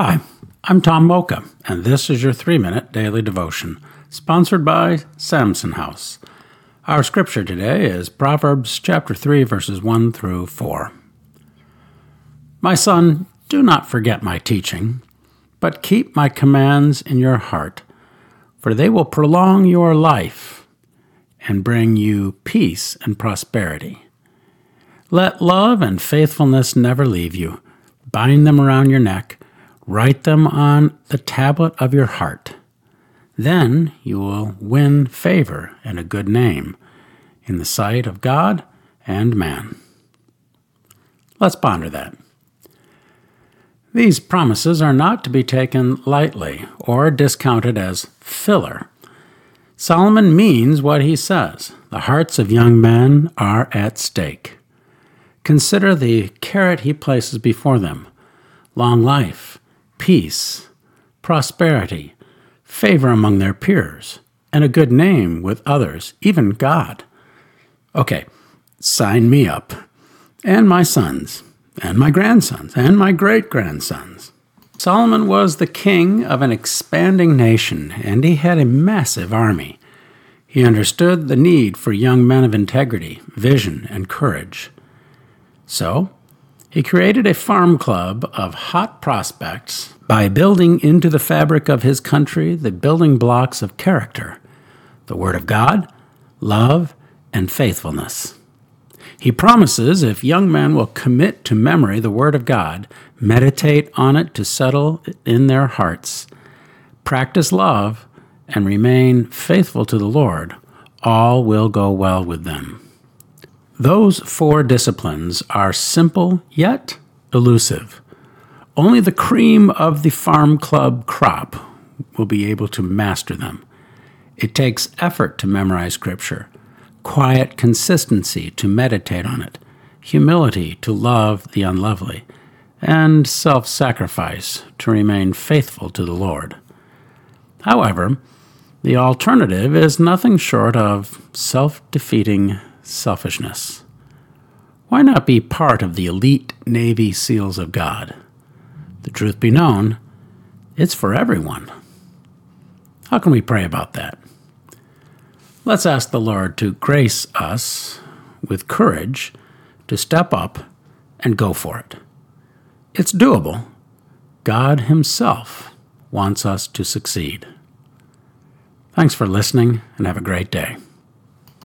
Hi, I'm Tom Mocha, and this is your three minute daily devotion, sponsored by Samson House. Our scripture today is Proverbs chapter 3, verses 1 through 4. My son, do not forget my teaching, but keep my commands in your heart, for they will prolong your life and bring you peace and prosperity. Let love and faithfulness never leave you. Bind them around your neck Write them on the tablet of your heart. Then you will win favor and a good name in the sight of God and man. Let's ponder that. These promises are not to be taken lightly or discounted as filler. Solomon means what he says. The hearts of young men are at stake. Consider the carrot he places before them long life, peace, prosperity, favor among their peers, and a good name with others, even God. Okay, sign me up, and my sons, and my grandsons, and my great grandsons. Solomon was the king of an expanding nation, and he had a massive army. He understood the need for young men of integrity, vision, and courage. So, he created a farm club of hot prospects by building into the fabric of his country the building blocks of character the Word of God, love, and faithfulness. He promises if young men will commit to memory the Word of God, meditate on it to settle in their hearts, practice love, and remain faithful to the Lord, all will go well with them. Those four disciplines are simple yet elusive. Only the cream of the farm club crop will be able to master them. It takes effort to memorize Scripture, quiet consistency to meditate on it, humility to love the unlovely, and self sacrifice to remain faithful to the Lord. However, the alternative is nothing short of self defeating selfishness. Why not be part of the elite Navy SEALs of God? The truth be known, it's for everyone. How can we pray about that? Let's ask the Lord to grace us with courage to step up and go for it. It's doable. God Himself wants us to succeed. Thanks for listening and have a great day.